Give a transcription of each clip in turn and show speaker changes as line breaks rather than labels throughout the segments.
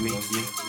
me. me.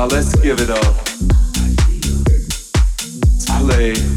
Now let's give it up. Play.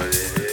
what.